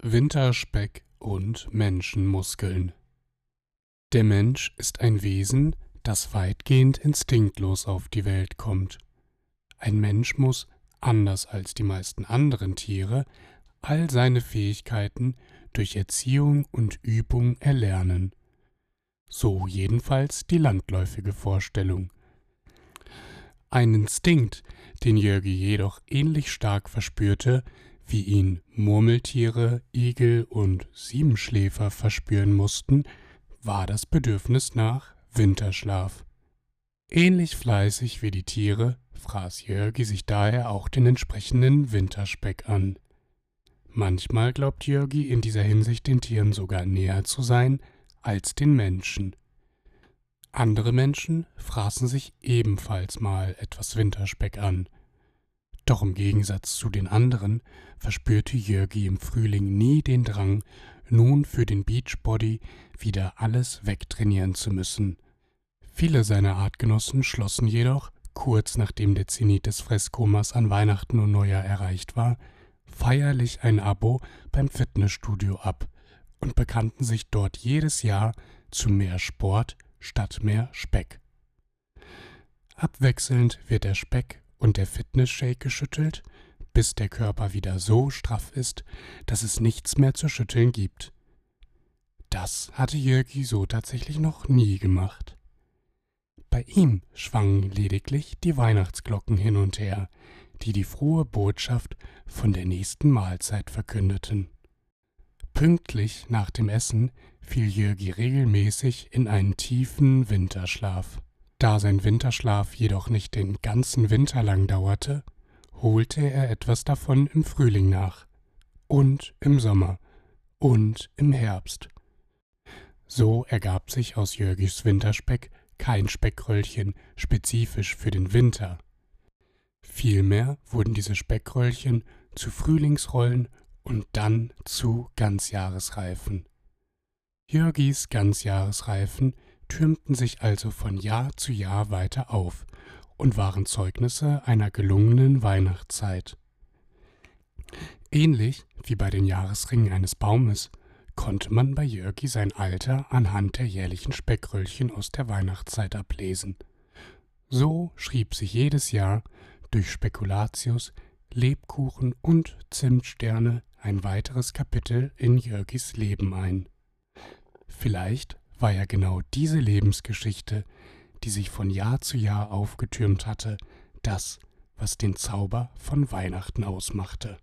Winterspeck und Menschenmuskeln. Der Mensch ist ein Wesen, das weitgehend instinktlos auf die Welt kommt. Ein Mensch muss, anders als die meisten anderen Tiere, all seine Fähigkeiten durch Erziehung und Übung erlernen. So jedenfalls die landläufige Vorstellung. Ein Instinkt, den Jörgi jedoch ähnlich stark verspürte, wie ihn Murmeltiere, Igel und Siebenschläfer verspüren mussten, war das Bedürfnis nach Winterschlaf. Ähnlich fleißig wie die Tiere fraß Jörgi sich daher auch den entsprechenden Winterspeck an. Manchmal glaubt Jörgi in dieser Hinsicht den Tieren sogar näher zu sein als den Menschen. Andere Menschen fraßen sich ebenfalls mal etwas Winterspeck an, doch im Gegensatz zu den anderen verspürte Jörgi im Frühling nie den Drang, nun für den Beachbody wieder alles wegtrainieren zu müssen. Viele seiner Artgenossen schlossen jedoch, kurz nachdem der Zenit des Fresskomas an Weihnachten und Neujahr erreicht war, feierlich ein Abo beim Fitnessstudio ab und bekannten sich dort jedes Jahr zu mehr Sport statt mehr Speck. Abwechselnd wird der Speck und der Fitness-Shake geschüttelt, bis der Körper wieder so straff ist, dass es nichts mehr zu schütteln gibt. Das hatte Jörgi so tatsächlich noch nie gemacht. Bei ihm schwangen lediglich die Weihnachtsglocken hin und her, die die frohe Botschaft von der nächsten Mahlzeit verkündeten. Pünktlich nach dem Essen fiel Jörgi regelmäßig in einen tiefen Winterschlaf. Da sein Winterschlaf jedoch nicht den ganzen Winter lang dauerte, holte er etwas davon im Frühling nach und im Sommer und im Herbst. So ergab sich aus Jörgis Winterspeck kein Speckröllchen spezifisch für den Winter. Vielmehr wurden diese Speckröllchen zu Frühlingsrollen und dann zu Ganzjahresreifen. Jörgis Ganzjahresreifen türmten sich also von Jahr zu Jahr weiter auf und waren Zeugnisse einer gelungenen Weihnachtszeit. Ähnlich wie bei den Jahresringen eines Baumes konnte man bei Jörgi sein Alter anhand der jährlichen Speckröllchen aus der Weihnachtszeit ablesen. So schrieb sich jedes Jahr durch Spekulatius, Lebkuchen und Zimtsterne ein weiteres Kapitel in Jörgis Leben ein. Vielleicht war ja genau diese Lebensgeschichte, die sich von Jahr zu Jahr aufgetürmt hatte, das, was den Zauber von Weihnachten ausmachte.